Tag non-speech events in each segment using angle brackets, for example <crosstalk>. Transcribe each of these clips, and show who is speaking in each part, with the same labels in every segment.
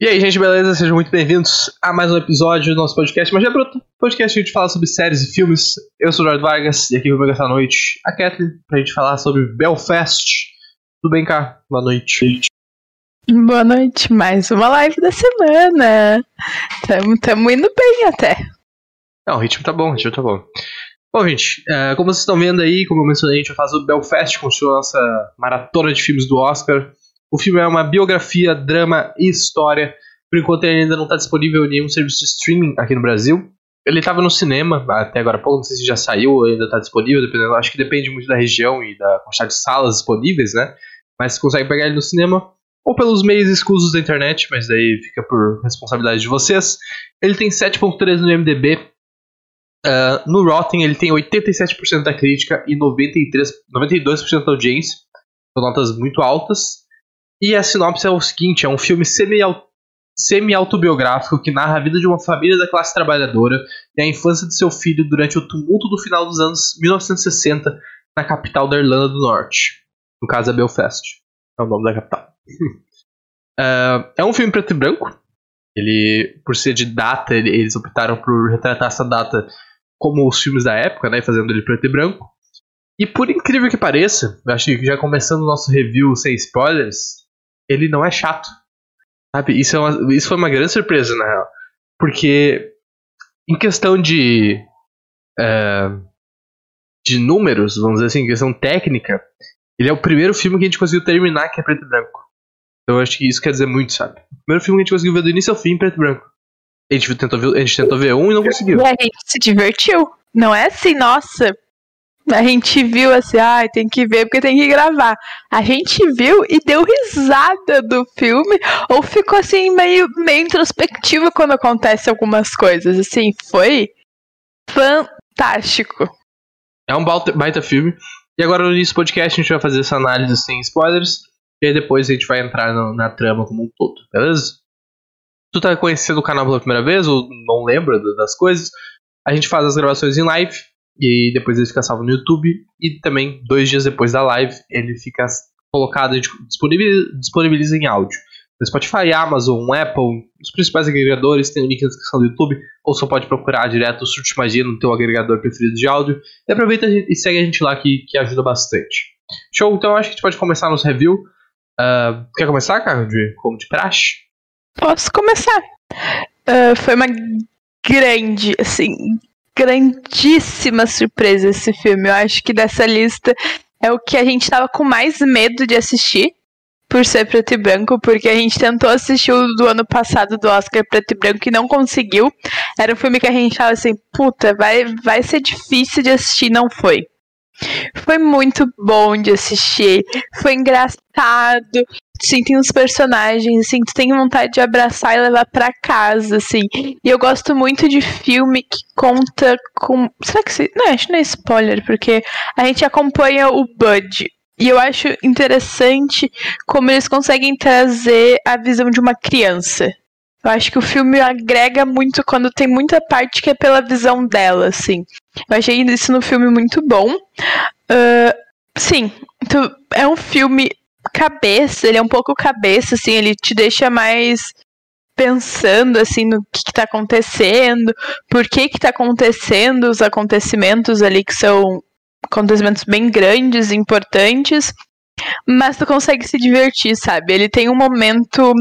Speaker 1: E aí, gente, beleza? Sejam muito bem-vindos a mais um episódio do nosso podcast Magia Bruta, podcast que a gente fala sobre séries e filmes. Eu sou o Jorge Vargas e aqui comigo essa noite a Kathleen pra gente falar sobre Belfast. Tudo bem, cá? Boa noite.
Speaker 2: Boa noite, mais uma live da semana. Tamo, tamo indo bem até.
Speaker 1: Não, o ritmo tá bom, o ritmo tá bom. Bom, gente, é, como vocês estão vendo aí, como eu mencionei, a gente vai falar sobre Belfast, continua a nossa maratona de filmes do Oscar. O filme é uma biografia, drama e história. Por enquanto ele ainda não está disponível em nenhum serviço de streaming aqui no Brasil. Ele estava no cinema até agora pouco, não sei se já saiu ou ainda está disponível, dependendo, acho que depende muito da região e da quantidade de salas disponíveis, né? Mas você consegue pegar ele no cinema ou pelos meios escusos da internet, mas daí fica por responsabilidade de vocês. Ele tem 7.3 no MDB. Uh, no Rotten ele tem 87% da crítica e 93, 92% da audiência. São notas muito altas. E a sinopse é o seguinte: é um filme semi-autobiográfico que narra a vida de uma família da classe trabalhadora e a infância de seu filho durante o tumulto do final dos anos 1960 na capital da Irlanda do Norte. No caso, é Belfast. É o nome da capital. uh, <laughs> é um filme preto e branco. Ele, por ser de data, eles optaram por retratar essa data como os filmes da época, né, fazendo ele preto e branco. E por incrível que pareça, acho que já começando o nosso review sem spoilers, ele não é chato. Sabe? Isso, é uma, isso foi uma grande surpresa, na real. Porque, em questão de. É, de números, vamos dizer assim, em questão técnica, ele é o primeiro filme que a gente conseguiu terminar que é preto e branco. Então eu acho que isso quer dizer muito, sabe? O primeiro filme que a gente conseguiu ver do início ao fim preto e branco. A gente tentou ver, a gente tentou ver um e não conseguiu.
Speaker 2: E a gente se divertiu. Não é assim, nossa, <laughs> a gente viu assim, ah, tem que ver porque tem que gravar. A gente viu e deu risada do filme, ou ficou assim, meio, meio introspectivo quando acontece algumas coisas. Assim, foi fantástico.
Speaker 1: É um baita, baita filme. E agora no início do podcast a gente vai fazer essa análise sem spoilers. E depois a gente vai entrar no, na trama como um todo, beleza? Tu tá conhecendo o canal pela primeira vez ou não lembra das coisas? A gente faz as gravações em live e depois ele fica salvo no YouTube. E também, dois dias depois da live, ele fica colocado, disponibiliza, disponibiliza em áudio. No Spotify, Amazon, Apple, os principais agregadores, tem o link na descrição do YouTube, ou só pode procurar direto o Surte Magia no teu agregador preferido de áudio. E aproveita e segue a gente lá que, que ajuda bastante. Show, então acho que a gente pode começar nosso review. Uh, quer começar, cara, de, como de praxe?
Speaker 2: Posso começar. Uh, foi uma grande, assim, grandíssima surpresa esse filme. Eu acho que dessa lista é o que a gente tava com mais medo de assistir. Por ser preto e branco, porque a gente tentou assistir o do ano passado do Oscar preto e branco e não conseguiu. Era um filme que a gente tava assim, puta, vai, vai ser difícil de assistir, não foi. Foi muito bom de assistir, foi engraçado. Sim, tem uns personagens, assim, tu tem vontade de abraçar e levar para casa, assim. E eu gosto muito de filme que conta com. Será que se. Não, acho que não é spoiler, porque a gente acompanha o Bud. E eu acho interessante como eles conseguem trazer a visão de uma criança. Eu acho que o filme agrega muito quando tem muita parte que é pela visão dela, assim. Eu achei isso no filme muito bom. Uh, sim, tu, é um filme cabeça, ele é um pouco cabeça, assim, ele te deixa mais pensando assim no que, está acontecendo, por que que tá acontecendo os acontecimentos ali que são acontecimentos bem grandes, importantes, mas tu consegue se divertir, sabe? Ele tem um momento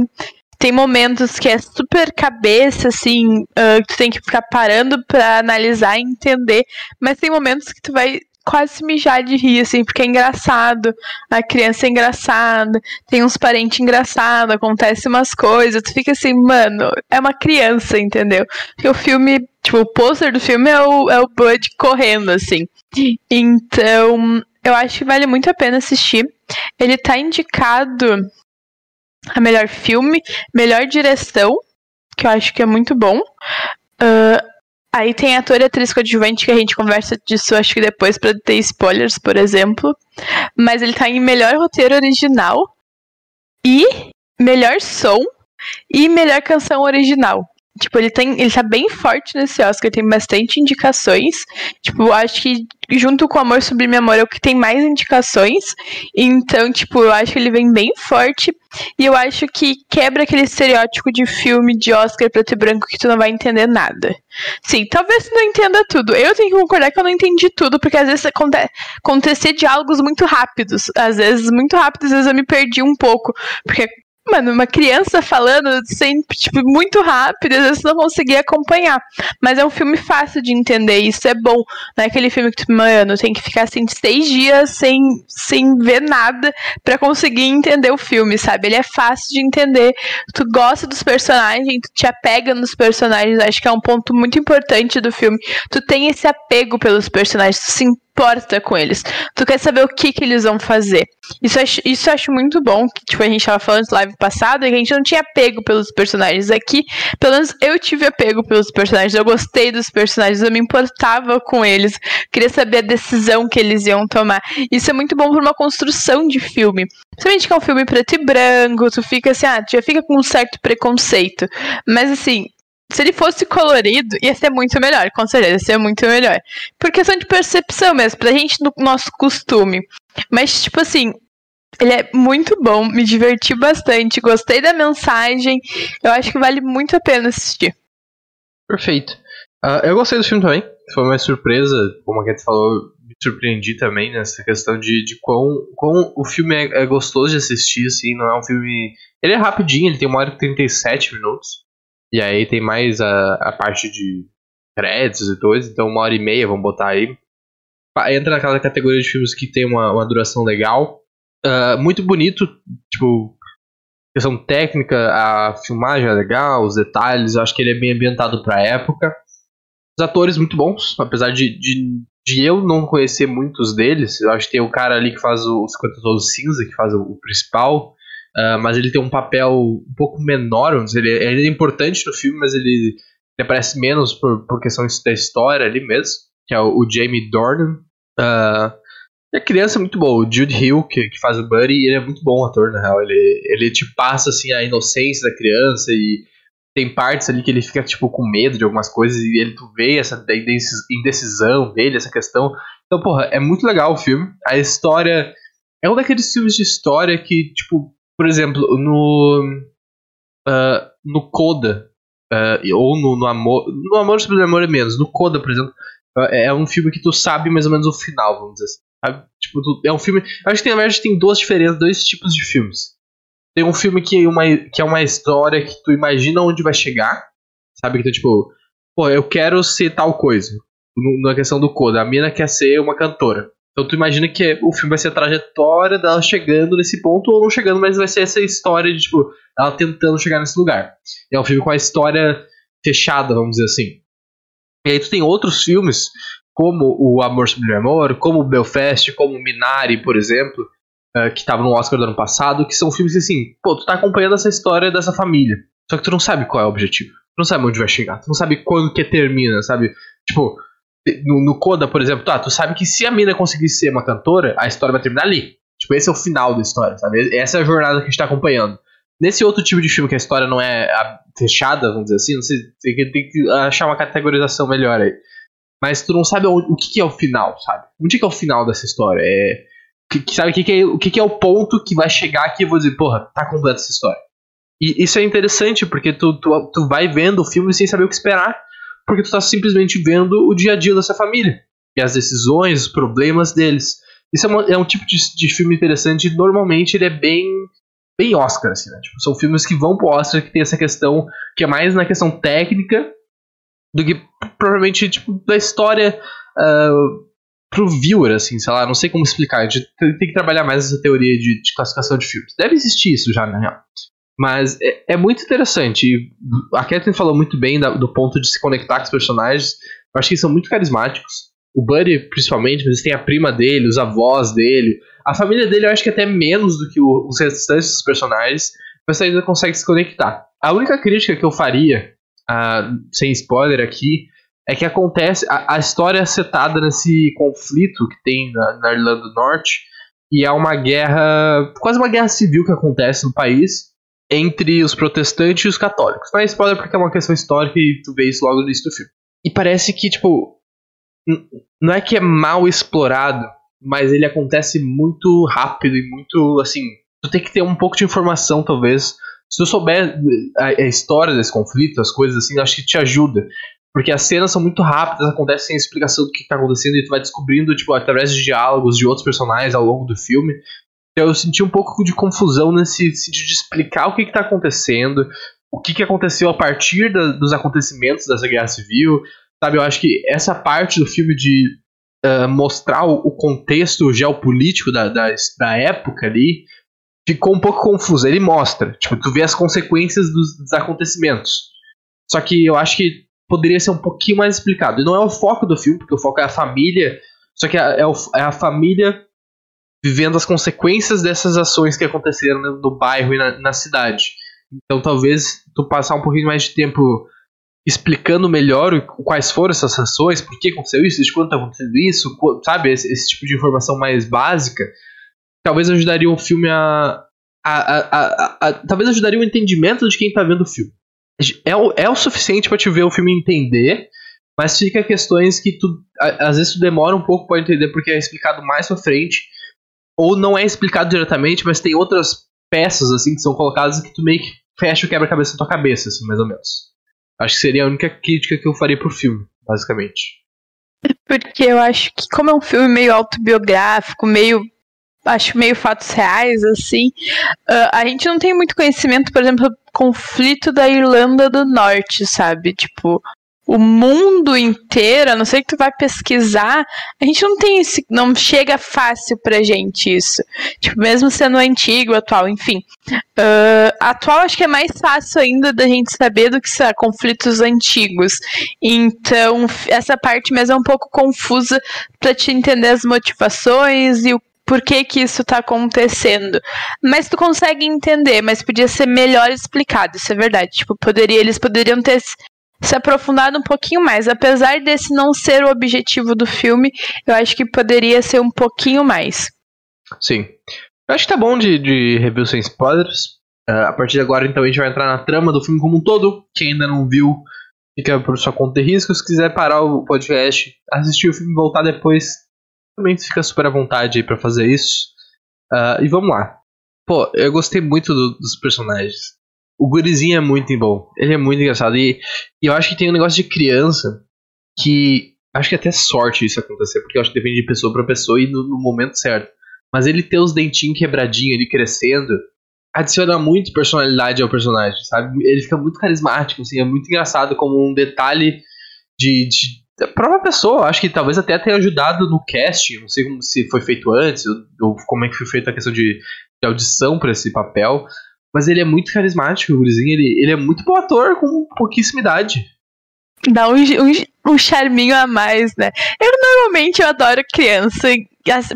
Speaker 2: tem momentos que é super cabeça, assim, uh, que tu tem que ficar parando pra analisar e entender, mas tem momentos que tu vai quase mijar de rir, assim, porque é engraçado. A criança é engraçada, tem uns parentes engraçados, acontece umas coisas, tu fica assim, mano, é uma criança, entendeu? Porque o filme, tipo, o pôster do filme é o, é o Bud correndo, assim. Então, eu acho que vale muito a pena assistir. Ele tá indicado a melhor filme, melhor direção, que eu acho que é muito bom. Uh, aí tem ator e atriz coadjuvante que a gente conversa disso, acho que depois, pra ter spoilers, por exemplo. Mas ele tá em melhor roteiro original e melhor som e melhor canção original. Tipo, ele tem. Ele tá bem forte nesse Oscar, tem bastante indicações. Tipo, acho que junto com Amor Sublime Amor, é o que tem mais indicações. Então, tipo, eu acho que ele vem bem forte. E eu acho que quebra aquele estereótipo de filme de Oscar preto e branco que tu não vai entender nada. Sim, talvez tu não entenda tudo. Eu tenho que concordar que eu não entendi tudo, porque às vezes acontece acontecer diálogos muito rápidos. Às vezes, muito rápidos, às vezes eu me perdi um pouco. Porque mano, uma criança falando sempre, tipo, muito rápido, às vezes não conseguia acompanhar. Mas é um filme fácil de entender, isso é bom. Não é aquele filme que tu, mano, tem que ficar assim seis dias sem, sem ver nada para conseguir entender o filme, sabe? Ele é fácil de entender. Tu gosta dos personagens, tu te apega nos personagens, acho que é um ponto muito importante do filme. Tu tem esse apego pelos personagens, tu se importa com eles. Tu quer saber o que, que eles vão fazer. Isso, acho, isso eu acho muito bom. Que, tipo, a gente tava falando live passado e a gente não tinha apego pelos personagens. Aqui, pelo menos eu tive apego pelos personagens. Eu gostei dos personagens, eu me importava com eles. Queria saber a decisão que eles iam tomar. Isso é muito bom pra uma construção de filme. Principalmente que é um filme preto e branco, tu fica assim, ah, tu já fica com um certo preconceito. Mas assim, se ele fosse colorido, ia ser muito melhor, com certeza, ia ser muito melhor. Por questão de percepção mesmo, pra gente do nosso costume. Mas, tipo assim, ele é muito bom, me diverti bastante, gostei da mensagem. Eu acho que vale muito a pena assistir.
Speaker 1: Perfeito. Uh, eu gostei do filme também. Foi uma surpresa, como a Cat falou, me surpreendi também nessa questão de, de quão, quão o filme é, é, gostoso de assistir, assim, não é um filme. Ele é rapidinho, ele tem uma hora e 37 minutos. E aí tem mais a, a parte de créditos e coisas, então uma hora e meia, vamos botar aí. Entra naquela categoria de filmes que tem uma, uma duração legal. Uh, muito bonito, tipo, questão técnica, a filmagem é legal, os detalhes, eu acho que ele é bem ambientado pra época. Os atores muito bons, apesar de, de, de eu não conhecer muitos deles, eu acho que tem o cara ali que faz o 50 Tons Cinza, que faz o, o principal, Uh, mas ele tem um papel um pouco menor, vamos dizer, ele, ele, é importante no filme, mas ele, ele aparece menos por, por questão da história ali mesmo, que é o, o Jamie Dornan. Uh, a criança é muito boa, o Jude Hill, que, que faz o Buddy, ele é muito bom ator, na real, ele, ele te passa, assim, a inocência da criança e tem partes ali que ele fica, tipo, com medo de algumas coisas e ele, tu vê essa indecisão dele, essa questão. Então, porra, é muito legal o filme, a história... É um daqueles filmes de história que, tipo, por exemplo, no. Uh, no Coda, uh, ou no, no Amor. No Amor sobre Amor é menos. No Coda, por exemplo, é, é um filme que tu sabe mais ou menos o final, vamos dizer assim. Sabe? Tipo, tu, é um filme. Acho que na verdade tem duas diferenças, dois tipos de filmes. Tem um filme que é, uma, que é uma história que tu imagina onde vai chegar. Sabe? Que tu, tipo, pô, eu quero ser tal coisa. Na questão do Coda, a mina quer ser uma cantora. Então tu imagina que o filme vai ser a trajetória dela chegando nesse ponto ou não chegando, mas vai ser essa história de, tipo, ela tentando chegar nesse lugar. É um filme com a história fechada, vamos dizer assim. E aí tu tem outros filmes, como o Amor Sobre Amor, como o Belfast, como o Minari, por exemplo, uh, que estava no Oscar do ano passado, que são filmes que assim, pô, tu tá acompanhando essa história dessa família. Só que tu não sabe qual é o objetivo. Tu não sabe onde vai chegar. Tu não sabe quando que termina, sabe? Tipo, no, no Coda, por exemplo, tá, tu sabe que se a mina conseguir ser uma cantora, a história vai terminar ali. Tipo, esse é o final da história, sabe? Essa é a jornada que a gente tá acompanhando. Nesse outro tipo de filme que a história não é fechada, vamos dizer assim, não sei, tem que, que achar uma categorização melhor aí. Mas tu não sabe o, que, que, é o final, sabe? Onde que é o final dessa história? É, que, sabe o que, que, é, o que, que é o ponto que vai chegar aqui e eu vou dizer, porra, tá completa essa história. E isso é interessante, porque tu, tu, tu vai vendo o filme sem saber o que esperar porque tu tá simplesmente vendo o dia a dia dessa família. E as decisões, os problemas deles. Isso é, uma, é um tipo de, de, filme interessante. Normalmente ele é bem bem Oscar, assim, né? Tipo, são filmes que vão pro Oscar que tem essa questão que é mais na questão técnica do que provavelmente tipo da história uh, pro viewer, assim, sei lá, não sei como explicar. A gente tem que trabalhar mais essa teoria de, de classificação de filmes. Deve existir isso já, na real. Mas é, é, muito interessante. A Catherine falou muito bem da, do ponto de se conectar com os personagens. Eu acho que eles são muito carismáticos. O Buddy, principalmente, mas tem a prima dele, os avós dele. A família dele eu acho que até menos do que o, os restantes dos personagens. Mas ainda consegue se conectar. A única crítica que eu faria, uh, sem spoiler aqui, é que acontece. A, a história é setada nesse conflito que tem na, na Irlanda do Norte. E é uma guerra. quase uma guerra civil que acontece no país entre os protestantes e os católicos. Não é spoiler porque é uma questão histórica e tu vê isso logo no início do filme. E parece que, tipo, não é que é mal explorado, mas ele acontece muito rápido e muito assim. Tu tem que ter um pouco de informação, talvez. Se tu souber a, a história desse conflito, as coisas assim, acho que te ajuda. Porque as cenas são muito rápidas, acontecem sem explicação do que está acontecendo e tu vai descobrindo, tipo, através de diálogos de outros personagens ao longo do filme. Então eu senti um pouco de confusão nesse sentido de explicar o que está acontecendo, o que, que aconteceu a partir da, dos acontecimentos dessa guerra civil. Sabe, eu acho que essa parte do filme de uh, mostrar o, o, contexto geopolítico da, da, da época ali ficou um pouco confuso. Ele mostra, tipo, tu vê as consequências dos, dos acontecimentos. Só que eu acho que poderia ser um pouquinho mais explicado. E não é o foco do filme, porque o foco é a família. Só que é, é, o, é a família vivendo as consequências dessas ações que aconteceram no, no bairro e na, na, cidade. Então talvez tu passar um pouquinho mais de tempo explicando melhor quais foram essas ações, por que aconteceu isso, de quando está acontecendo isso, sabe? Esse, esse, tipo de informação mais básica, talvez ajudaria o filme a, a, a, a talvez ajudaria o entendimento de quem está vendo o filme é o, é o suficiente para te ver o filme entender, mas fica questões que tu às vezes tu demora um pouco para entender porque é explicado mais pra frente, ou não é explicado diretamente, mas tem outras peças assim que são colocadas que tu meio que fecha o quebra-cabeça na tua cabeça, assim, mais ou menos. Acho que seria a única crítica que eu faria pro filme, basicamente.
Speaker 2: Porque eu acho que como é um filme meio autobiográfico, meio acho meio fatos reais, assim. Uh, a gente não tem muito conhecimento, por exemplo, do conflito da Irlanda do Norte, sabe? Tipo, o mundo inteiro, a não ser que tu vai pesquisar, a gente não tem esse. Não chega fácil pra gente isso. Tipo, mesmo sendo antigo, atual, enfim. Uh, atual acho que é mais fácil ainda da gente saber do que sabe, conflitos antigos. Então, essa parte mesmo é um pouco confusa pra te entender as motivações e o por que que isso tá acontecendo. Mas tu consegue entender, mas podia ser melhor explicado, isso é verdade. Tipo, poderia, eles poderiam ter se aprofundado um pouquinho mais. Apesar desse não ser o objetivo do filme, eu acho que poderia ser um pouquinho mais.
Speaker 1: Sim. Eu acho que tá bom de, de review sem spoilers. Uh, a partir de agora, então, a gente vai entrar na trama do filme como um todo. Quem ainda não viu, fica por sua conta de risco. Se quiser parar o podcast, assistir o filme e voltar depois, também fica super à vontade aí pra fazer isso. Uh, e vamos lá. Pô, eu gostei muito do, dos personagens. O gurizinho é muito bom. Ele é muito engraçado. E, e, eu acho que tem um negócio de criança que. Acho que é até sorte isso acontecer, porque eu acho que depende de pessoa para pessoa e no, no, momento certo. Mas ele ter os dentinhos quebradinhos, ele crescendo, adiciona muito personalidade ao personagem, sabe? Ele fica muito carismático, assim, é muito engraçado como um detalhe de, de a própria pessoa, acho que talvez até tenha ajudado no casting, não sei como, se foi feito antes, ou, ou como é que foi feita a questão de, de audição para esse papel, mas ele é muito carismático, o gurizinho, ele, ele é muito bom ator com pouquíssima idade.
Speaker 2: Dá um, um, um charminho a mais, né? Eu normalmente eu adoro criança,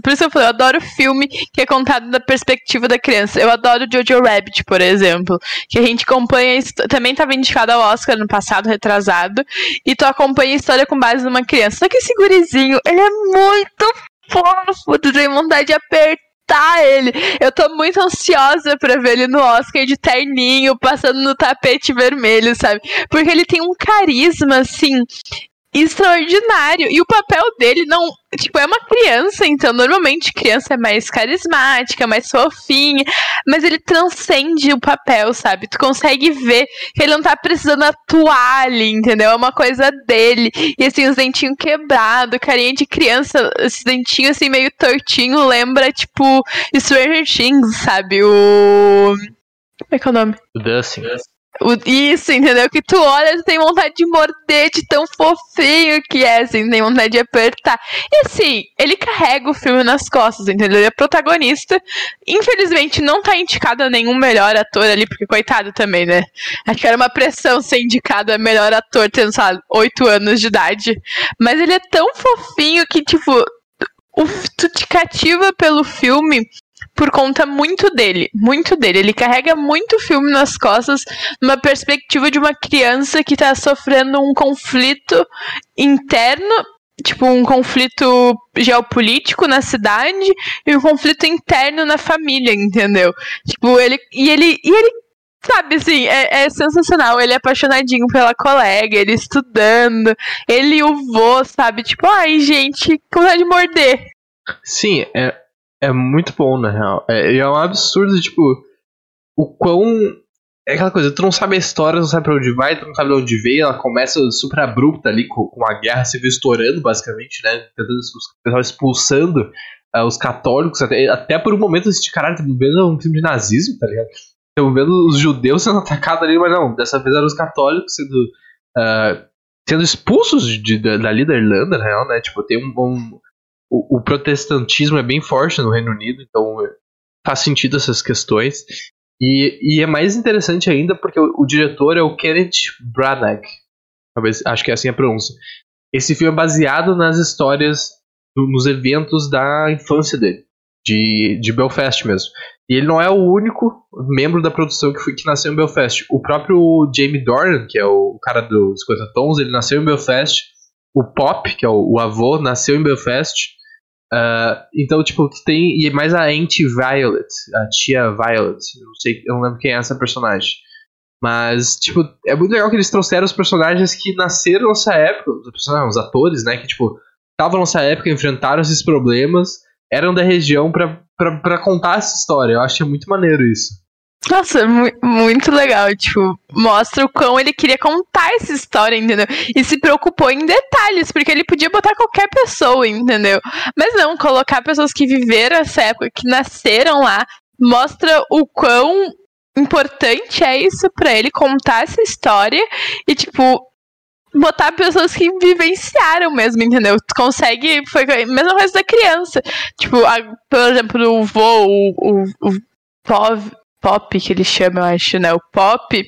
Speaker 2: por isso eu falei, eu adoro filme que é contado da perspectiva da criança. Eu adoro Jojo Rabbit, por exemplo, que a gente acompanha, também estava indicado ao Oscar no passado, retrasado, e tu acompanha a história com base numa criança. Só que esse gurizinho, ele é muito fofo, tu tem vontade de apertar ele. Eu tô muito ansiosa pra ver ele no Oscar de terninho, passando no tapete vermelho, sabe? Porque ele tem um carisma, assim, extraordinário. E o papel dele não. Tipo, é uma criança, então normalmente criança é mais carismática, mais fofinha, mas ele transcende o papel, sabe? Tu consegue ver que ele não tá precisando atuar ali, entendeu? É uma coisa dele. E assim, os dentinhos quebrados, carinha de criança, esses dentinhos assim meio tortinho, lembra, tipo, Stranger Things, sabe? O. Como é que é o nome?
Speaker 1: O Dustin.
Speaker 2: Isso, entendeu? Que tu olha e tem vontade de morder de tão fofinho que é, assim, tem vontade de apertar. E assim, ele carrega o filme nas costas, entendeu? Ele é protagonista. Infelizmente, não tá indicado a nenhum melhor ator ali, porque coitado também, né? Acho que era uma pressão ser indicado a melhor ator, tendo, sei lá, 8 anos de idade. Mas ele é tão fofinho que, tipo, o, tu te cativa pelo filme por conta muito dele, muito dele. Ele carrega muito filme nas costas, numa perspectiva de uma criança que tá sofrendo um conflito interno, tipo um conflito geopolítico na cidade e um conflito interno na família, entendeu? Tipo, ele e ele e ele sabe, assim, é, é, sensacional. Ele é apaixonadinho pela colega, ele estudando, ele e o vô, sabe? Tipo, ai, gente, com vontade de morder.
Speaker 1: Sim, é, é muito bom, na real. É, é um absurdo, tipo, o quão. É aquela coisa, tu não sabe a história, não sabe pra onde vai, tu não sabe de onde veio, ela começa super abrupta ali, com, com a guerra civil estourando, basicamente, né? Tentando, expulsando uh, os católicos, até, até por um momento, esse caralho, tá vendo um filme de nazismo, tá ligado? Estão vendo os judeus sendo atacados ali, mas não, dessa vez eram os católicos sendo, uh, sendo expulsos de, de, dali da Irlanda, na real, né? Tipo, tem um, um o, o, protestantismo é bem forte no Reino Unido, então faz sentido essas questões. E, e é mais interessante ainda porque o, o diretor é o Kenneth Branagh, talvez, acho que é assim a pronúncia. Esse filme é baseado nas histórias, nos eventos da infância dele, de, de Belfast mesmo. E ele não é o único membro da produção que, foi, que nasceu em Belfast. O próprio Jamie Dornan, que é o cara dos 50 Tons, ele nasceu em Belfast. O Pop, que é o, o avô, nasceu em Belfast. Uh, então, tipo, tem. E mais a Auntie Violet, a tia Violet. Eu não sei, eu não lembro quem é essa personagem. Mas, tipo, é muito legal que eles trouxeram os personagens que nasceram nessa época, os, os atores, né? Que, tipo, estavam nessa época, enfrentaram esses problemas eram da região para contar essa história. Eu acho muito maneiro isso.
Speaker 2: Nossa, muito legal. Tipo, mostra o quão ele queria contar essa história, entendeu? E se preocupou em detalhes, porque ele podia botar qualquer pessoa, entendeu? Mas não, colocar pessoas que viveram essa época, que nasceram lá, mostra o quão importante é isso para ele contar essa história e, tipo, botar pessoas que vivenciaram mesmo, entendeu? Tu consegue. Foi a mesma coisa da criança. Tipo, a, por exemplo, o vô, o, o, o pop, que ele chama, eu acho, né? O pop,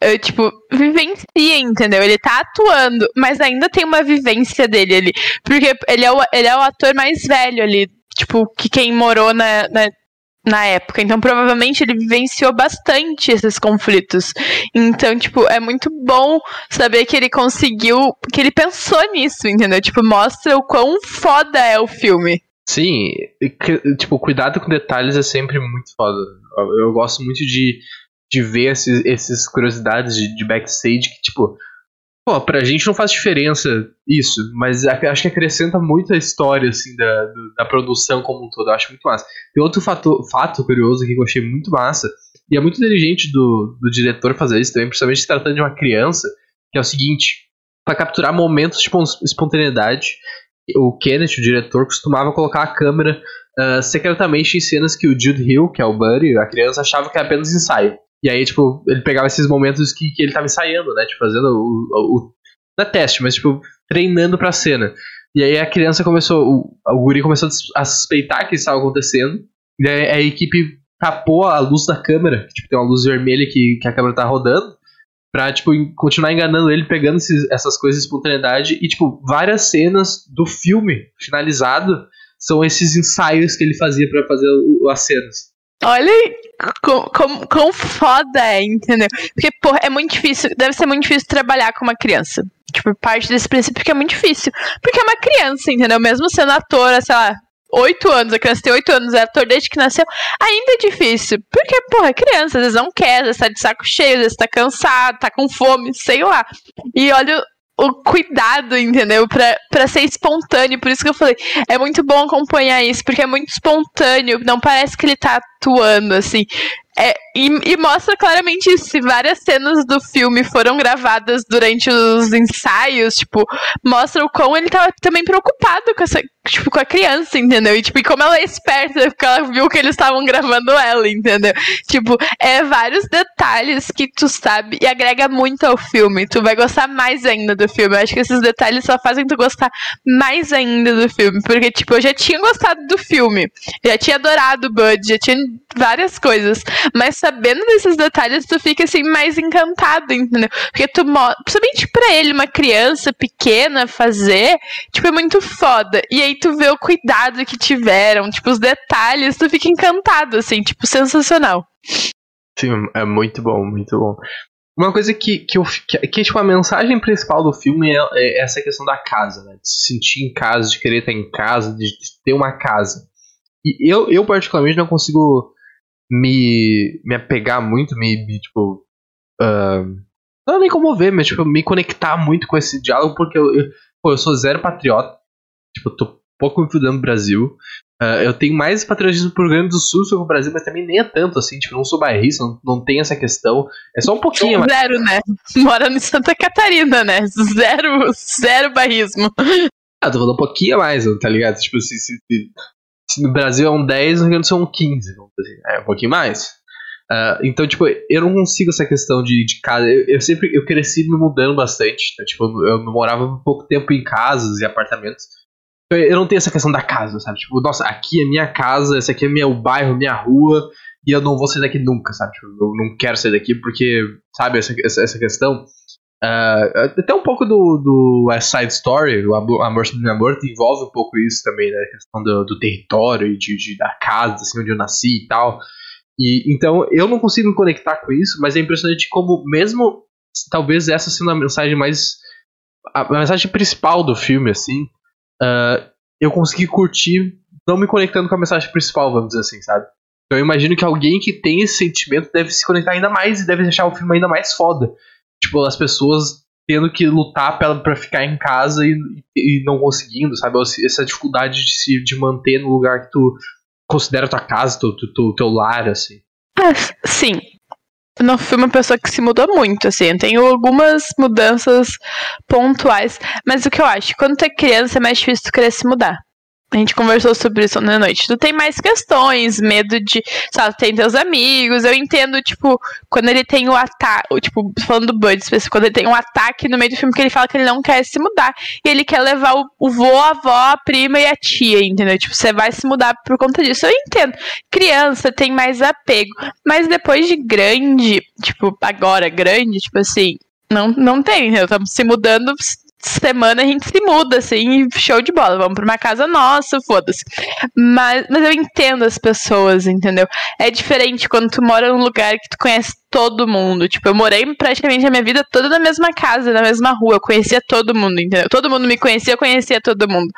Speaker 2: eu, tipo, vivencia, entendeu? Ele tá atuando, mas ainda tem uma vivência dele ali. Porque ele é o, ele é o ator mais velho ali. Tipo, que quem morou na, na na época. Então, provavelmente ele vivenciou bastante esses conflitos. Então, tipo, é muito bom saber que ele conseguiu, que ele pensou nisso, entendeu? Tipo, mostra o quão foda é o filme.
Speaker 1: Sim, tipo, cuidado com detalhes é sempre muito foda. Eu, gosto muito de, de ver esses, essas curiosidades de, de backstage que, tipo, Pô, pra gente não faz diferença isso, mas acho que acrescenta muito a história, assim, da, da produção como um todo. Eu acho muito massa. Tem outro fato, fato curioso aqui que eu achei muito massa, e é muito inteligente do, do diretor fazer isso também, principalmente se tratando de uma criança, que é o seguinte, para capturar momentos de espontaneidade, o Kenneth, o diretor, costumava colocar a câmera uh, secretamente em cenas que o Jude Hill, que é o Buddy, a criança, achava que era apenas ensaio. E aí, tipo, ele pegava esses momentos que, que ele tava ensaiando, né? Tipo, fazendo o, o, o. É teste, mas, tipo, treinando pra cena. E aí a criança começou. O, o guri começou a suspeitar que isso estava acontecendo. E aí a equipe tapou a luz da câmera. Tipo, tem uma luz vermelha que, que a câmera tá rodando. Pra, tipo, continuar enganando ele, pegando esses, essas coisas de espontaneidade. E, tipo, várias cenas do filme finalizado são esses ensaios que ele fazia para fazer o, as cenas.
Speaker 2: Olha como, foda é, entendeu? Porque, pô, é muito difícil, deve ser muito difícil trabalhar com uma criança. Tipo, parte desse princípio que é muito difícil. Porque é uma criança, entendeu? Mesmo sendo atora, sei lá, oito anos, a criança tem oito anos, é ator desde que nasceu, ainda é difícil. Porque, porra, é criança, às vezes não quer, às vezes tá de saco cheio, às vezes tá cansado, tá com fome, sei lá. E olha o cuidado, entendeu? Pra, pra ser espontâneo. Por isso que eu falei, é muito bom acompanhar isso, porque é muito espontâneo. Não parece que ele tá atuando, assim. É, e, e, mostra claramente isso. Se várias cenas do filme foram gravadas durante os ensaios, tipo, mostra o quão ele tava também preocupado com essa, tipo, com a criança, entendeu? E, tipo, e como ela é esperta, porque ela viu que eles estavam gravando ela, entendeu? Tipo, é vários detalhes que tu sabe e agrega muito ao filme. Tu vai gostar mais ainda do filme. Eu acho que esses detalhes só fazem tu gostar mais ainda do filme. Porque, tipo, eu já tinha gostado do filme. Já tinha adorado o Bud, já tinha várias coisas. Mas sabendo desses detalhes, tu fica assim mais encantado, entendeu? Porque tu principalmente pra ele, uma criança pequena, fazer, tipo, é muito foda. E aí tu vê o cuidado que tiveram, tipo, os detalhes, tu fica encantado, assim, tipo, sensacional.
Speaker 1: Sim, é muito bom, muito bom. Uma coisa que, que, eu, que, que tipo, a mensagem principal do filme é, é, essa questão da casa, né? De se sentir em casa, de querer estar em casa, de, de ter uma casa. E eu, eu particularmente, não consigo me, me apegar muito, me, me, tipo, Uh, não nem comover, mas tipo, me conectar muito com esse diálogo, porque eu, eu, pô, eu sou zero patriota. Tipo, tô pouco me fudendo no Brasil. Uh, eu tenho mais patriotismo pro Rio Grande do Sul sobre o Brasil, mas também nem é tanto assim, tipo, não sou bairrista, não, não tem essa questão. É só um pouquinho.
Speaker 2: Mas... Zero, né? Morando em Santa Catarina, né? Zero, zero bairrismo.
Speaker 1: Ah, tô falando um pouquinho mais, tá ligado? Tipo, se, se, se no Brasil é um 10, no Rio Grande do Sul é um 15, vamos dizer. É um pouquinho mais. Uh, então, tipo, eu não consigo essa questão de, de casa. Eu, eu, sempre eu cresci me mudando bastante. Né? Tipo, eu morava pouco tempo em casas e apartamentos. Então, eu não tenho essa questão da casa, sabe? Tipo, nossa, aqui é minha casa, esse aqui é meu bairro, minha rua, e eu não vou sair daqui nunca, sabe? Tipo, eu não quero sair daqui porque, sabe, essa, essa, essa questão. Uh, até um pouco do, do West Side Story, o Amor sobre Amor, envolve um pouco isso também, né? A questão do, do território e de, de, da casa, assim, onde eu nasci e tal. E, então, eu não consigo me conectar com isso, mas é impressionante como, mesmo talvez essa sendo a mensagem mais. a, a mensagem principal do filme, assim, uh, eu consegui curtir não me conectando com a mensagem principal, vamos dizer assim, sabe? Então eu imagino que alguém que tem esse sentimento deve se conectar ainda mais e deve deixar o filme ainda mais foda. Tipo, as pessoas tendo que lutar pra ficar em casa e, e não conseguindo, sabe? Essa dificuldade de se de manter no lugar que tu considera tua casa, teu, teu, teu lar, assim.
Speaker 2: Ah, sim. Eu não fui uma pessoa que se mudou muito, assim. tenho algumas mudanças pontuais. Mas o que eu acho, quando tu é criança, é mais difícil tu querer se mudar. A gente conversou sobre isso na noite. Tu tem mais questões, medo de, sabe, tem teus amigos. Eu entendo, tipo, quando ele tem o ataque, tipo, falando do Bud, quando ele tem um ataque no meio do filme que ele fala que ele não quer se mudar. E ele quer levar o, o vô, a avó, a prima e a tia, entendeu? Tipo, você vai se mudar por conta disso. Eu entendo. Criança tem mais apego. Mas depois de grande, tipo, agora grande, tipo assim, não, não tem, entendeu? Estamos se mudando semana a gente se muda, assim, show de bola. Vamos pra uma casa nossa, foda-se. Mas, mas eu entendo as pessoas, entendeu? É diferente quando tu mora num lugar que tu conhece todo mundo. Tipo, eu morei praticamente a minha vida toda na mesma casa, na mesma rua. Eu conhecia todo mundo, entendeu? Todo mundo me conhecia, eu conhecia todo mundo.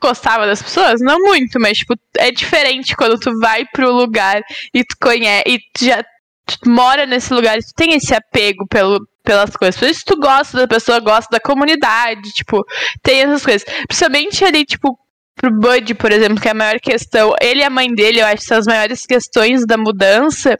Speaker 2: Gostava das pessoas? Não muito, mas, tipo, é diferente quando tu vai pro lugar e tu conhece. E tu já tu mora nesse lugar tu tem esse apego pelo, pelas coisas. Por isso tu gosta da pessoa, gosta da comunidade, tipo, tem essas coisas. Principalmente ali, tipo, pro Bud, por exemplo, que é a maior questão. Ele e a mãe dele, eu acho que são as maiores questões da mudança.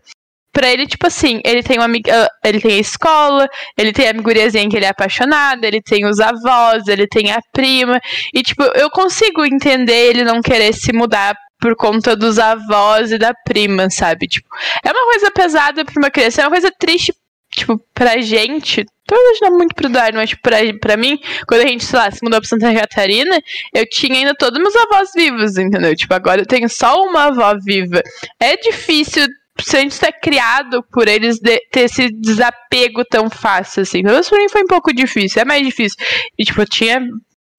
Speaker 2: Pra ele, tipo assim, ele tem uma amiga, ele tem a escola, ele tem a guriazinha que ele é apaixonado, ele tem os avós, ele tem a prima. E, tipo, eu consigo entender ele não querer se mudar por conta dos avós e da prima, sabe? Tipo, é uma coisa pesada pra uma criança, é uma coisa triste tipo, pra gente, talvez não muito pro Darwin, mas pra, pra mim, quando a gente, sei lá, se mudou pra Santa Catarina, eu tinha ainda todos meus avós vivos, entendeu? Tipo, agora eu tenho só uma avó viva. É difícil se a gente ser criado por eles de, ter esse desapego tão fácil, assim. Pelo menos pra mim foi um pouco difícil, é mais difícil. E, tipo, eu tinha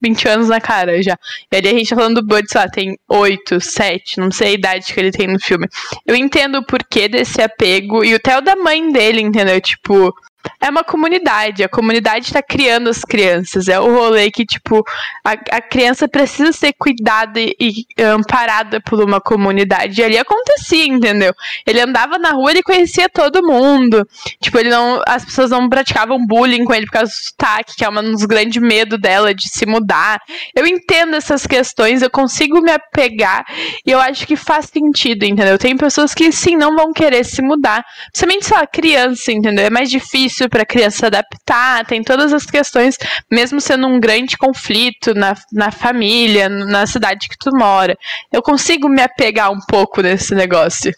Speaker 2: 20 anos na cara já. E ali a gente tá falando do Bud, sei lá, tem 8, 7, não sei a idade que ele tem no filme. Eu entendo o porquê desse apego e até o da mãe dele, entendeu? Tipo, é uma comunidade. A comunidade está criando as crianças. É o rolê que, tipo, a, a criança precisa ser cuidada e, e amparada por uma comunidade. E ali acontecia, entendeu? Ele andava na rua, ele conhecia todo mundo. Tipo, ele não. As pessoas não praticavam bullying com ele por causa do sotaque, que é um dos grandes medos dela de se mudar. Eu entendo essas questões, eu consigo me apegar e eu acho que faz sentido, entendeu? Tem pessoas que sim não vão querer se mudar. Principalmente, sei lá, criança, entendeu? É mais difícil difícil para a criança adaptar, tem todas as questões, mesmo sendo um grande conflito na, na família, na cidade que tu mora. Eu consigo me apegar um pouco nesse negócio.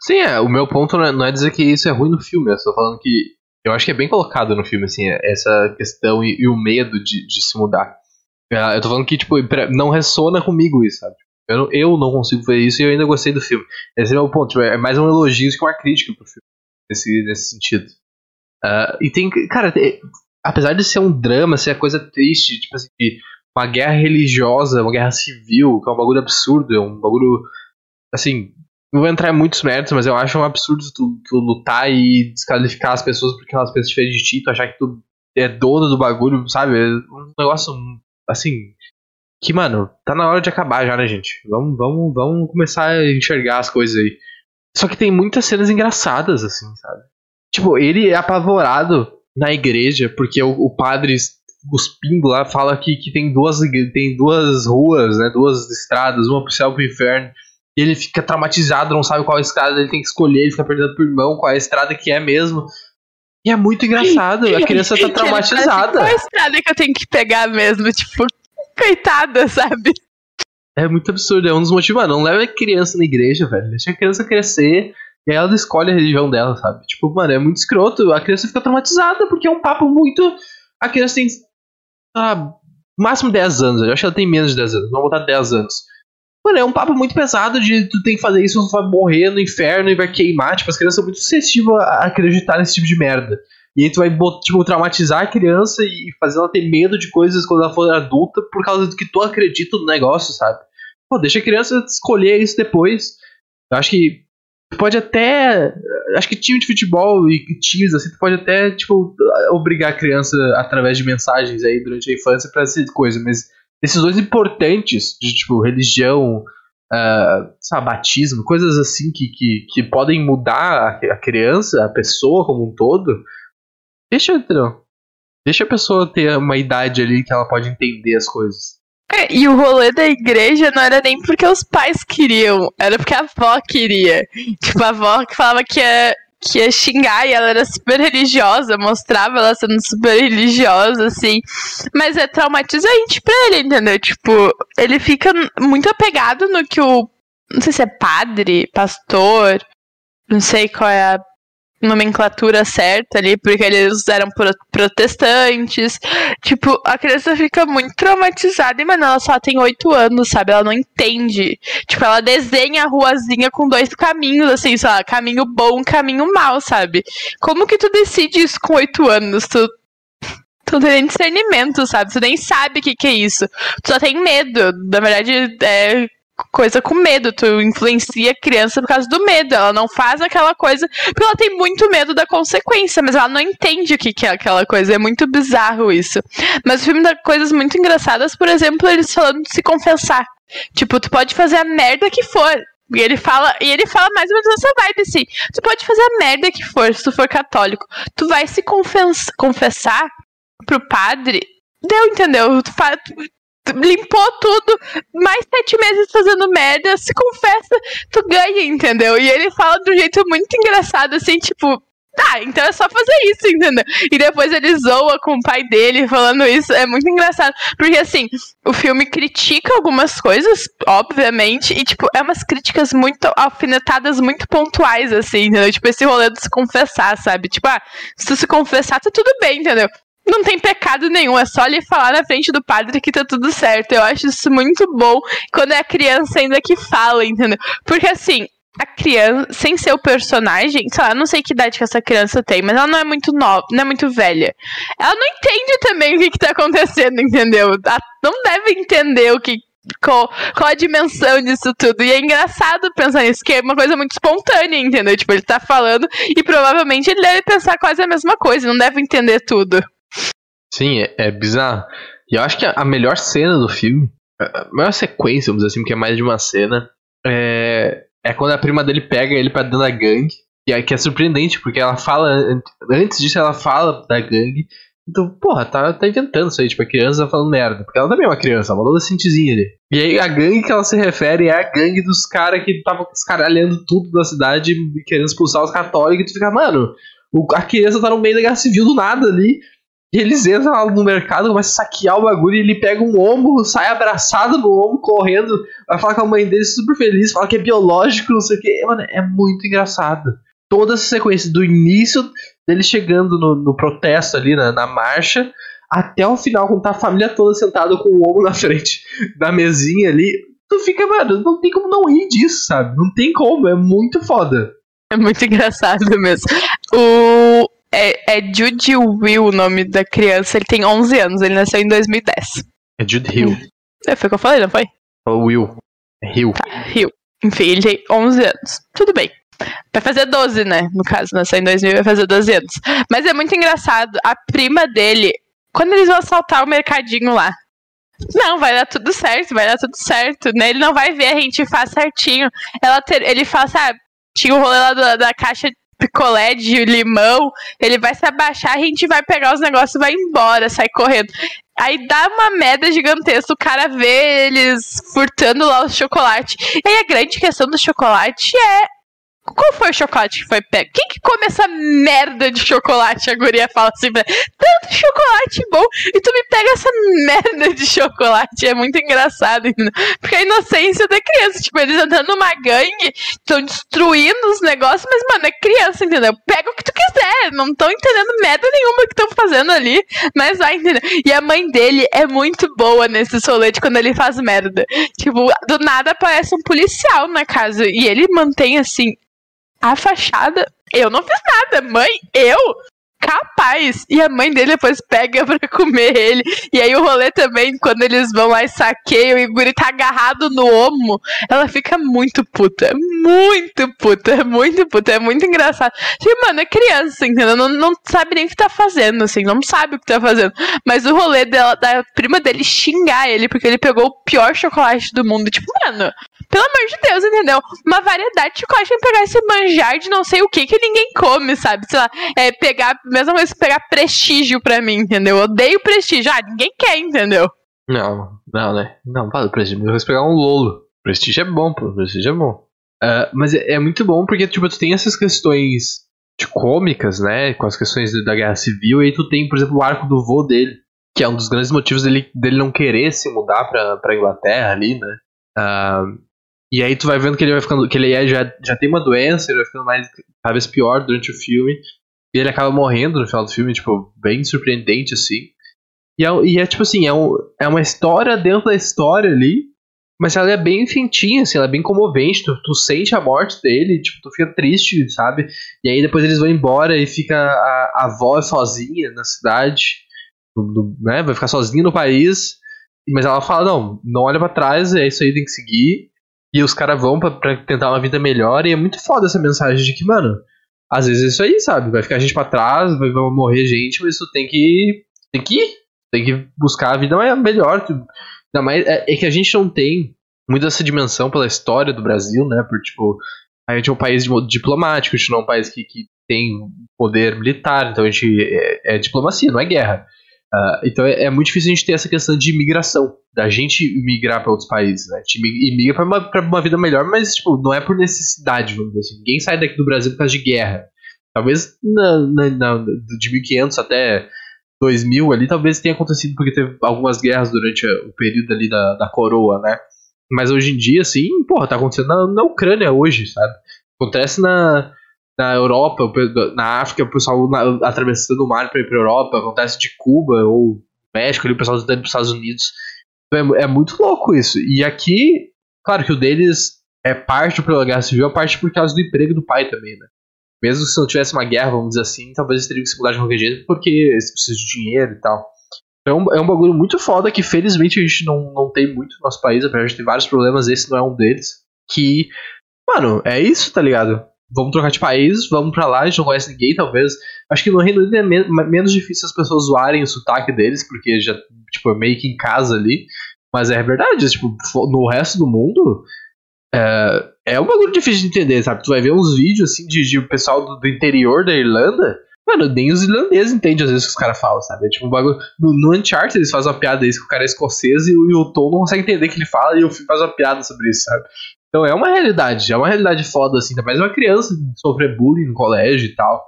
Speaker 1: Sim, é, o meu ponto não é, dizer que isso é ruim no filme, eu estou falando que eu acho que é bem colocado no filme, assim, essa questão e, e o medo de, de, se mudar. É, eu tô falando que, tipo, não ressona comigo isso, sabe? Eu não, eu não consigo ver isso e eu ainda gostei do filme. Esse é o meu ponto, tipo, é mais um elogio que uma crítica pro filme, nesse, nesse sentido. Uh, e tem, cara, é, apesar de ser um drama, ser coisa triste, tipo assim, uma guerra religiosa, uma guerra civil, que é um bagulho absurdo, é um bagulho, assim, não vou entrar em muitos méritos, mas eu acho um absurdo tu, tu lutar e desqualificar as pessoas porque elas pensam diferente de ti, tu achar que tu é dono do bagulho, sabe? É um negócio, assim, que, mano, tá na hora de acabar já, né, gente? Vamos, vamos, vamos começar a enxergar as coisas aí. Só que tem muitas cenas engraçadas, assim, sabe? Tipo, ele é apavorado na igreja, porque o, o padre cuspindo lá fala que, que tem, duas, tem duas ruas, né? Duas estradas, uma pro céu e pro inferno. E ele fica traumatizado, não sabe qual estrada ele tem que escolher, ele fica perdendo pro irmão qual é a estrada que é mesmo. E é muito engraçado, a criança tá traumatizada. Qual
Speaker 2: é a estrada que eu tenho que pegar mesmo? Tipo, coitada, sabe?
Speaker 1: É muito absurdo, é um dos motivos. Não leva a criança na igreja, velho. Deixa a criança crescer e ela escolhe a religião dela, sabe? Tipo, mano, é muito escroto. A criança fica traumatizada porque é um papo muito. A criança tem. Ah, máximo 10 anos. Eu acho que ela tem menos de 10 anos. Vamos botar 10 anos. Mano, é um papo muito pesado de tu tem que fazer isso, tu vai morrer no inferno e vai queimar. Tipo, as crianças são muito suscetíveis a acreditar nesse tipo de merda. E aí tu vai, tipo, traumatizar a criança e fazer ela ter medo de coisas quando ela for adulta por causa do que tu acredita no negócio, sabe? Pô, deixa a criança escolher isso depois. Eu acho que pode até. Acho que time de futebol e times assim, tu pode até, tipo, obrigar a criança através de mensagens aí durante a infância pra essa coisa, mas decisões importantes de tipo religião, uh, sabe, batismo, coisas assim que, que, que podem mudar a, a, criança, a pessoa como um todo, deixa, não, deixa a pessoa ter uma idade ali que ela pode entender as coisas.
Speaker 2: É, e o rolê da igreja não era nem porque os pais queriam, era porque a avó queria. Tipo, a avó que falava que ia, que ia xingar e ela era super religiosa, mostrava ela sendo super religiosa, assim. Mas é traumatizante pra ele, entendeu? Tipo, ele fica muito apegado no que o. Não sei se é padre, pastor, não sei qual é a nomenclatura certa ali, porque eles eram protestantes. Tipo, a criança fica muito traumatizada e, mano, ela só tem oito anos, sabe? Ela não entende. Tipo, ela desenha a ruazinha com dois caminhos, assim, sei lá, caminho bom, caminho mal, sabe? Como que tu decide isso com oito anos? Tu, tu não tem nem discernimento, sabe? Tu nem sabe o que, que é isso. Tu só tem medo. Na verdade, é coisa com medo. Tu influencia a criança por causa do medo. Ela não faz aquela coisa porque ela tem muito medo da consequência, mas ela não entende o que, que é aquela coisa. É muito bizarro isso. Mas o filme dá coisas muito engraçadas, por exemplo, eles falando de se confessar. Tipo, tu pode fazer a merda que for. E ele fala, e ele fala mais ou menos essa vibe assim. Tu pode fazer a merda que for, se tu for católico. Tu vai se confessar pro padre Deu, entendeu? Tu, limpou tudo, mais sete meses fazendo merda, se confessa, tu ganha, entendeu? E ele fala de um jeito muito engraçado, assim, tipo, tá, então é só fazer isso, entendeu? E depois ele zoa com o pai dele falando isso, é muito engraçado. Porque, assim, o filme critica algumas coisas, obviamente, e, tipo, é umas críticas muito alfinetadas, muito pontuais, assim, entendeu? Tipo, esse rolê de se confessar, sabe? Tipo, ah, se tu se confessar, tá tudo bem, entendeu? Não tem pecado nenhum, é só ele falar na frente do padre que tá tudo certo. Eu acho isso muito bom quando é a criança ainda que fala, entendeu? Porque assim, a criança, sem ser o personagem, sei lá, não sei que idade que essa criança tem, mas ela não é muito nova, não é muito velha. Ela não entende também o que, que tá acontecendo, entendeu? Ela não deve entender o que. Qual, qual a dimensão disso tudo? E é engraçado pensar nisso, que é uma coisa muito espontânea, entendeu? Tipo, ele tá falando e provavelmente ele deve pensar quase a mesma coisa, não deve entender tudo.
Speaker 1: Sim, é, é bizarro. E eu acho que a, melhor cena do filme, a melhor sequência, vamos dizer assim, porque é mais de uma cena, é, é quando a prima dele pega ele pra dentro da gangue. E aí que é surpreendente, porque ela fala. Antes disso, ela fala da gangue. Então, porra, tá, tá inventando isso aí, tipo, a criança tá falando merda. Porque ela também é uma criança, uma adolescentezinha ali. E aí a gangue que ela se refere é a gangue dos caras que estavam escaralhando tudo da cidade querendo expulsar os católicos. E tu fica, mano, a criança tá no meio da guerra civil do nada ali. E eles entram lá no mercado, começam a saquear o bagulho e ele pega um ombro, sai abraçado no ombro, correndo, vai falar com a mãe dele super feliz, fala que é biológico, não sei o que. Mano, é muito engraçado. Toda essa sequência, do início dele chegando no, no protesto ali, na, na, marcha, até o final, quando tá a família toda sentada com o ombro na frente da mesinha ali, tu fica, mano, não tem como não rir disso, sabe? Não tem como, é muito foda.
Speaker 2: É muito engraçado mesmo. O, é, é Jude Will o nome da criança. Ele tem 11 anos. Ele nasceu em 2010.
Speaker 1: É Jude Hill.
Speaker 2: É, foi o que eu falei, não foi?
Speaker 1: O Will. É Hill.
Speaker 2: Tá, Hill. Enfim, ele tem 11 anos. Tudo bem. Vai fazer 12, né? No caso, nasceu em 2000, vai fazer 12 anos. Mas é muito engraçado. A prima dele, quando eles vão assaltar o mercadinho lá, não, vai dar tudo certo, vai dar tudo certo. Né? Ele não vai ver, a gente faz certinho. Ela ter, ele fala, sabe, tinha o rolê lá da, da caixa picolé de limão, ele vai se abaixar, a gente vai pegar os negócios e vai embora, sai correndo. Aí dá uma merda gigantesca, o cara vê eles furtando lá o chocolate. E a grande questão do chocolate é qual foi o chocolate que foi pego? Quem que come essa merda de chocolate? A guria fala assim, tanto chocolate bom, e tu me pega essa merda de chocolate. É muito engraçado, entendeu? Porque a inocência da criança, tipo, eles andando numa gangue, estão destruindo os negócios, mas, mano, é criança, entendeu? Pega o que tu quiser, não estão entendendo merda nenhuma que estão fazendo ali, mas vai, entendeu? E a mãe dele é muito boa nesse solete quando ele faz merda. Tipo, do nada aparece um policial na casa, e ele mantém, assim, a fachada. Eu não fiz nada, mãe. Eu? Capaz! E a mãe dele depois pega pra comer ele. E aí o rolê também, quando eles vão lá e saqueiam e o guri tá agarrado no omo, ela fica muito puta. Muito puta, muito puta. É muito engraçado. Tipo, mano, é criança, entendeu? Não, não sabe nem o que tá fazendo, assim, não sabe o que tá fazendo. Mas o rolê dela, da prima dele xingar ele, porque ele pegou o pior chocolate do mundo. Tipo, mano, pelo amor de Deus, entendeu? Uma variedade de chocolate pra pegar esse manjar de não sei o que que ninguém come, sabe? Sei lá, é pegar, mesma coisa pegar prestígio pra mim, entendeu? Eu odeio prestígio. Ah, ninguém quer, entendeu?
Speaker 1: Não, não, né? Não, fala prestígio. Eu vou pegar um lolo. Prestígio é bom, pô. Prestígio é bom. Uh, mas é, é, muito bom porque, tipo, tu tem essas questões de cômicas, né? Com as questões da guerra civil. E aí tu tem, por exemplo, o arco do vô dele. Que é um dos grandes motivos dele, dele não querer se mudar pra, pra Inglaterra ali, né? Uh, e aí tu vai vendo que ele vai ficando. que ele é, já, já tem uma doença, ele vai ficando mais cada vez pior durante o filme. E ele acaba morrendo no final do filme, tipo, bem surpreendente, assim. E é, e é tipo assim, é, um, é uma história dentro da história ali, mas ela é bem fintinha, assim, ela é bem comovente. Tu, tu sente a morte dele, tipo, tu fica triste, sabe? E aí depois eles vão embora e fica a, a avó sozinha na cidade, né? Vai ficar sozinha no país. Mas ela fala, não, não olha para trás, é isso aí, tem que seguir. E os caras vão pra, tentar uma vida melhor. E é muito foda essa mensagem de que, mano, às vezes é isso aí, sabe? Vai ficar gente pra trás, vai, vai morrer gente, mas tu tem que. Tem que ir. Tem que buscar a vida melhor. Ainda mais, é, é que a gente não tem muito essa dimensão pela história do Brasil, né? Por tipo, a gente é um país diplomático, a gente não é um país que, que tem poder militar, então a gente é, é diplomacia, não é guerra. Uh, então é, é, muito difícil a gente ter essa questão de imigração, da gente migrar para outros países, né? A gente migra para uma, uma vida melhor, mas tipo, não é por necessidade, vamos dizer assim. Ninguém sai daqui do Brasil por causa de guerra. Talvez na, na, na, de 1500 até 2000 ali, talvez tenha acontecido porque teve algumas guerras durante o período ali da, da coroa, né? Mas hoje em dia, assim, porra, tá acontecendo na, na Ucrânia hoje, sabe? Acontece na, na Europa, na África, o pessoal na, atravessando o mar para ir para Europa, acontece de Cuba ou México, ali, o pessoal indo para os Estados Unidos. É, é, muito louco isso. E aqui, claro que o deles é parte pela guerra civil, é parte por causa do emprego do pai também, né? Mesmo se não tivesse uma guerra, vamos dizer assim, talvez eles teriam que se mudar de qualquer jeito porque eles precisam de dinheiro e tal. Então é um, é um bagulho muito foda que felizmente a gente não, não tem muito no nosso país, apesar de ter vários problemas, esse não é um deles. Que, mano, é isso, tá ligado? Vamos trocar de país, vamos para lá, a gente não conhece ninguém, talvez. Acho que no Reino Unido é me menos difícil as pessoas zoarem o sotaque deles, porque já, tipo, é meio que em casa ali. Mas é verdade, tipo, no resto do mundo, é, é um bagulho difícil de entender, sabe? Tu vai ver uns vídeos, assim, de, de pessoal do, do interior da Irlanda, Mano, nem os irlandeses entendem às vezes o que os caras falam, sabe? É tipo um bagulho. No, no Uncharted eles fazem uma piada isso que o cara é escocês e o, e o Tom não consegue entender o que ele fala e o filme faz uma piada sobre isso, sabe? Então é uma realidade, é uma realidade foda, assim, também uma criança sofrer bullying no colégio e tal.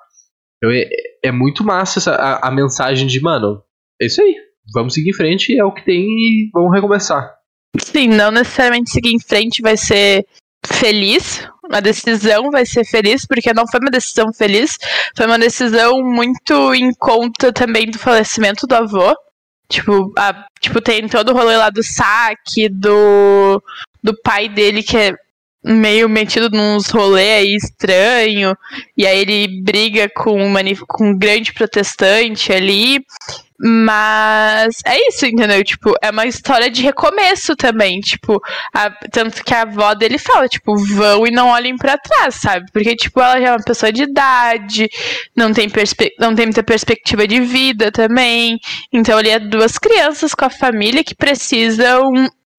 Speaker 1: Então é, é muito massa essa, a, a, mensagem de, mano, é isso aí, vamos seguir em frente, é o que tem e vamos recomeçar.
Speaker 2: Sim, não necessariamente seguir em frente vai ser feliz, uma decisão vai ser feliz, porque não foi uma decisão feliz, foi uma decisão muito em conta também do falecimento do avô. Tipo, a, tipo, tem todo o rolê lá do saque, do, do pai dele que é meio metido nos rolê aí estranho, e aí ele briga com, uma, com um grande protestante ali. Mas é isso, entendeu? Tipo, é uma história de recomeço também. Tipo, a, tanto que a avó dele fala, tipo, vão e não olhem para trás, sabe? Porque, tipo, ela já é uma pessoa de idade, não tem, não tem muita perspectiva de vida também. Então, ele é duas crianças com a família que precisam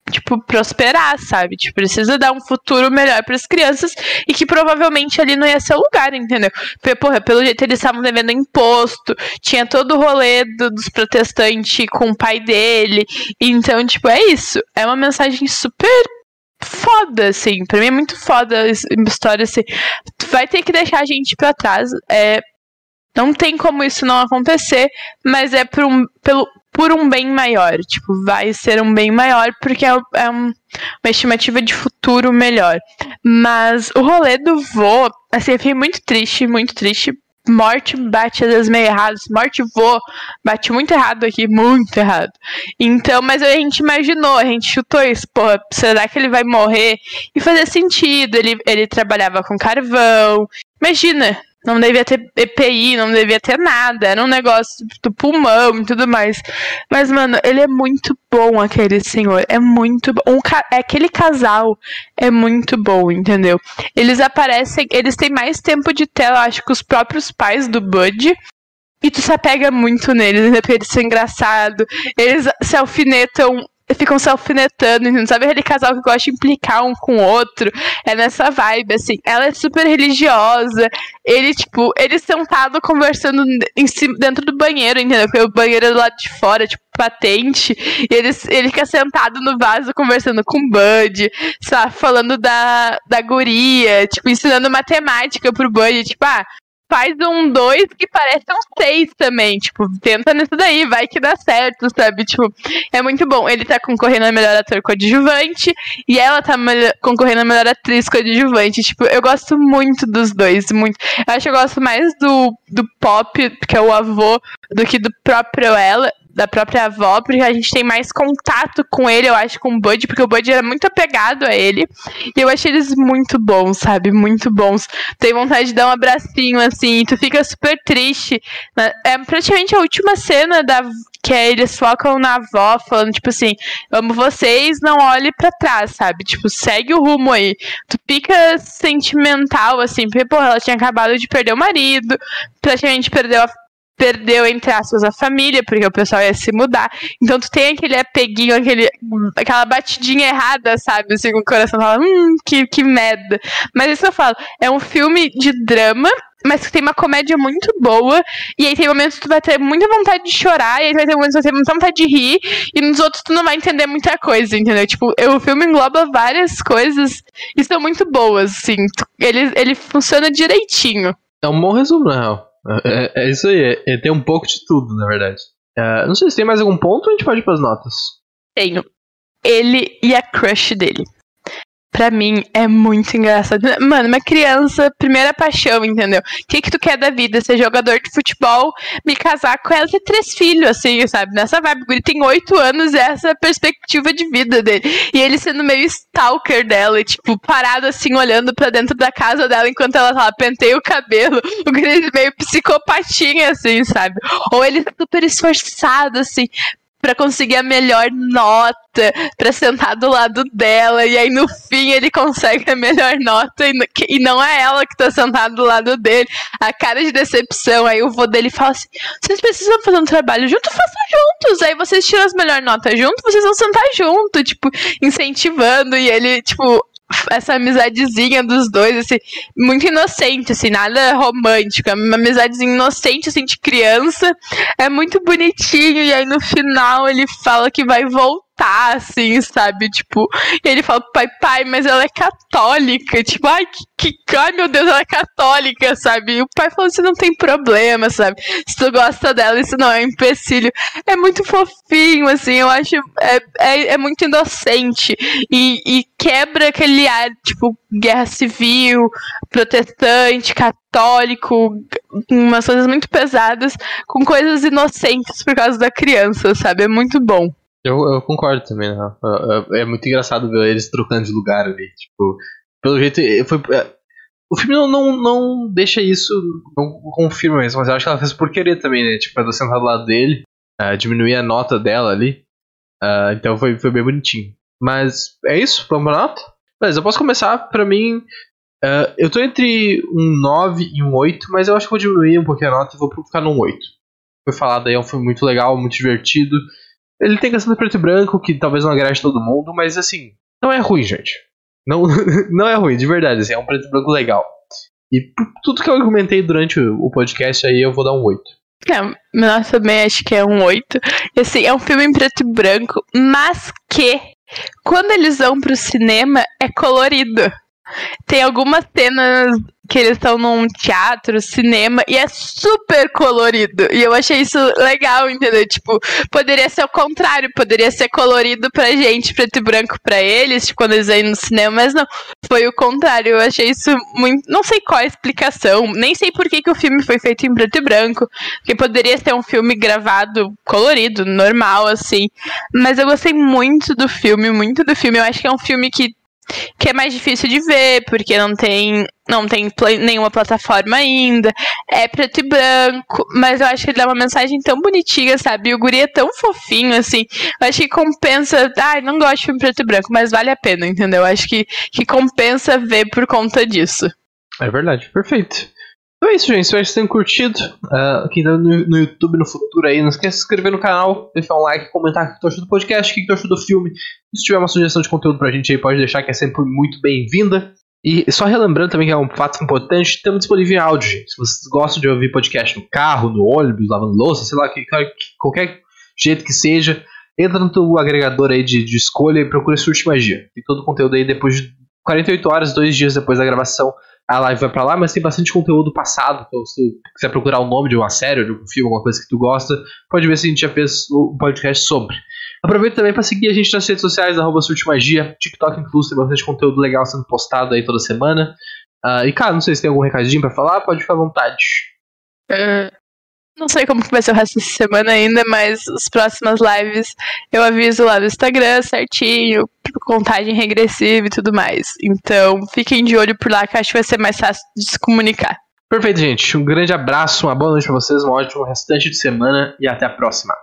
Speaker 2: tipo, prosperar, sabe? Tipo, precisa dar um futuro melhor para as crianças e que provavelmente ali não ia ser o lugar, entendeu? Porque, porra, pelo jeito eles estavam devendo imposto, tinha todo o rolê do, dos protestantes com o pai dele. Então, tipo, é isso. É uma mensagem super foda, assim. Pra mim é muito foda a história, assim. Vai ter que deixar a gente pra trás. É, não tem como isso não acontecer, mas é por um, pelo, por um bem maior. Tipo, vai ser um bem maior porque é, é um, uma estimativa de futuro melhor. Mas o rolê do vô, assim, eu fiquei muito triste, muito triste. Morte bate às vezes meio errado. Morte vô bate muito errado aqui, muito errado. Então, mas a gente imaginou, a gente chutou isso. Pô, será que ele vai morrer? E fazia sentido. Ele, ele trabalhava com carvão. Imagina, não devia ter EPI, não devia ter nada. Era um negócio do pulmão e tudo mais. Mas, mano, ele é muito bom, aquele senhor. É muito bom. Um ca... Aquele casal é muito bom, entendeu? Eles aparecem, eles têm mais tempo de tela, acho que os próprios pais do Bud. E tu se apega muito neles, né? Porque eles são engraçados. Eles se alfinetam ficam se alfinetando, não sabe aquele casal que gosta de implicar um com o outro. É nessa vibe, assim. Ela é super religiosa. Ele, tipo, ele sentado conversando em cima, dentro do banheiro, entendeu? Porque o banheiro é do lado de fora, tipo, patente. E ele, ele fica sentado no vaso conversando com o Bud, sabe? Falando da, da guria, tipo, ensinando matemática pro Bud. Tipo, ah, faz um dois que parece um seis também. Tipo, tenta nisso daí, vai que dá certo, sabe? Tipo, é muito bom. Ele tá concorrendo a melhor ator coadjuvante e ela tá concorrendo a melhor atriz coadjuvante. Tipo, eu gosto muito dos dois, muito. Eu acho que eu gosto mais do, do Pop, que é o avô, do que do próprio ela da própria avó, porque a gente tem mais contato com ele, eu acho, com o Bud, porque o Bud era muito apegado a ele. E eu achei eles muito bons, sabe? Muito bons. Tem vontade de dar um abracinho, assim, tu fica super triste. Né? É praticamente a última cena da que é eles focam na avó, falando, tipo assim, amo vocês, não olhe para trás, sabe? Tipo, segue o rumo aí. Tu fica sentimental, assim, porque, porra, ela tinha acabado de perder o marido, praticamente perdeu a perdeu, entre aspas, a família, porque o pessoal ia se mudar. Então tu tem aquele apeguinho, aquele, aquela batidinha errada, sabe? Assim, com o coração fala, hum, que, que merda. Mas isso eu falo, é um filme de drama, mas que tem uma comédia muito boa, e aí tem momentos que tu vai ter muita vontade de chorar, e aí vai ter momentos que tu vai ter muita vontade de rir, e nos outros tu não vai entender muita coisa, entendeu? Tipo, o filme engloba várias coisas e são muito boas, assim. Ele, ele funciona direitinho.
Speaker 1: É um bom resumo, na real. É, é isso aí, é, é, tem um pouco de tudo, na verdade. É, não sei se tem mais algum ponto a gente pode ir pras notas.
Speaker 2: Tenho. Ele e a crush dele pra mim é muito engraçado. Mano, uma criança, primeira paixão, entendeu? O que que tu quer da vida? Ser jogador de futebol, me casar com ela e ter três filhos, assim, sabe? Nessa vibe. Ele tem oito anos essa é a perspectiva de vida dele. E ele sendo meio stalker dela, e, tipo, parado assim, olhando pra dentro da casa dela enquanto ela, lá, penteia o cabelo. O Gris meio psicopatinha, assim, sabe? Ou ele super esforçado, assim, para conseguir a melhor nota, para sentar do lado dela, e aí no fim ele consegue a melhor nota e, e não é ela que tá sentada do lado dele. A cara de decepção, aí o vô dele fala assim: vocês precisam fazer um trabalho junto, façam juntos. Aí vocês tiram as melhores notas junto, vocês vão sentar junto, tipo, incentivando, e ele, tipo, essa amizadezinha dos dois, assim, muito inocente, assim, nada romântico, é uma amizadezinha inocente, assim, de criança, é muito bonitinho, e aí no final ele fala que vai voltar tá, assim, sabe? Tipo, e ele fala pai, pai, mas ela é católica. Tipo, ai, que, que ai meu Deus, ela é católica, sabe? E o pai falou assim: não tem problema, sabe? Se tu gosta dela, isso não é um empecilho. É muito fofinho, assim, eu acho. É, é, é muito inocente. E, e quebra aquele ar, tipo, guerra civil, protestante, católico, umas coisas muito pesadas, com coisas inocentes por causa da criança, sabe? É muito bom.
Speaker 1: Eu, eu concordo também, né? É, muito engraçado ver eles trocando de lugar ali. Tipo, pelo jeito. Foi, é, o filme não, não, não deixa isso, não confirma isso, mas eu acho que ela fez por querer também, né? Tipo, ela sentar do lado dele, uh, diminuir a nota dela ali. Uh, então foi, foi bem bonitinho. Mas é isso? Vamos pra nota? Mas eu posso começar, pra mim. Uh, eu tô entre um 9 e um 8, mas eu acho que vou diminuir um pouquinho a nota e vou ficar num 8. Foi falado aí, é um filme muito legal, muito divertido. Ele tem questão de preto e branco, que talvez não agrade todo mundo, mas assim, não é ruim, gente. Não, <laughs> não é ruim, de verdade, assim, é um preto e branco legal. E por tudo que eu argumentei durante o podcast aí, eu vou dar um 8.
Speaker 2: É, nossa, também acho que é um 8. E, assim, é um filme em preto e branco, mas que, quando eles vão pro cinema, é colorido. Tem algumas cenas que eles estão num teatro, cinema, e é super colorido. E eu achei isso legal, entendeu? Tipo, poderia ser o contrário, poderia ser colorido pra gente, preto e branco pra eles, tipo, quando eles vêm no cinema, mas não, foi o contrário. Eu achei isso muito. Não sei qual a explicação, nem sei por que, que o filme foi feito em preto e branco, porque poderia ser um filme gravado colorido, normal, assim. Mas eu gostei muito do filme, muito do filme. Eu acho que é um filme que que é mais difícil de ver, porque não tem, não tem nenhuma plataforma ainda. É preto e branco, mas eu acho que ele dá uma mensagem tão bonitinha, sabe? E o guri é tão fofinho, assim. Eu acho que compensa. Ai, não gosto de filme preto e branco, mas vale a pena, entendeu? Eu acho que, que compensa ver por conta disso.
Speaker 1: É verdade, perfeito. Então é isso, gente. Espero que vocês tenham curtido. Uh, quem tá no, no, YouTube no futuro aí, não esqueça de se inscrever no canal, deixar um like, comentar o que tu achou do podcast, o que tu achou do filme. Se tiver uma sugestão de conteúdo pra gente aí, pode deixar, que é sempre muito bem-vinda. E só relembrando também que é um fato importante, estamos disponíveis em áudio, gente. Se vocês gostam de ouvir podcast no carro, no ônibus, lavando louça, sei lá, que, qualquer jeito que seja, entra no teu agregador aí de, de escolha e procura Surte Magia. Tem todo o conteúdo aí depois de 48 horas, dois dias depois da gravação a live vai pra lá, mas tem bastante conteúdo passado. Então, se tu quiser procurar o nome de uma série, de um filme, alguma coisa que tu gosta, pode ver se a gente já fez um podcast sobre. Aproveita também para seguir a gente nas redes sociais, arroba Magia, TikTok incluso, tem bastante conteúdo legal sendo postado aí toda semana. Uh, e cara, não sei se tem algum recadinho para falar, pode ficar à vontade.
Speaker 2: Uh, não sei como vai ser o resto dessa semana ainda, mas as próximas lives eu aviso lá no Instagram certinho, contagem regressiva e tudo mais. Então fiquem de olho por lá que acho que vai ser mais fácil de se comunicar.
Speaker 1: Perfeito, gente. Um grande abraço, uma boa noite pra vocês, um ótimo restante de semana e até a próxima.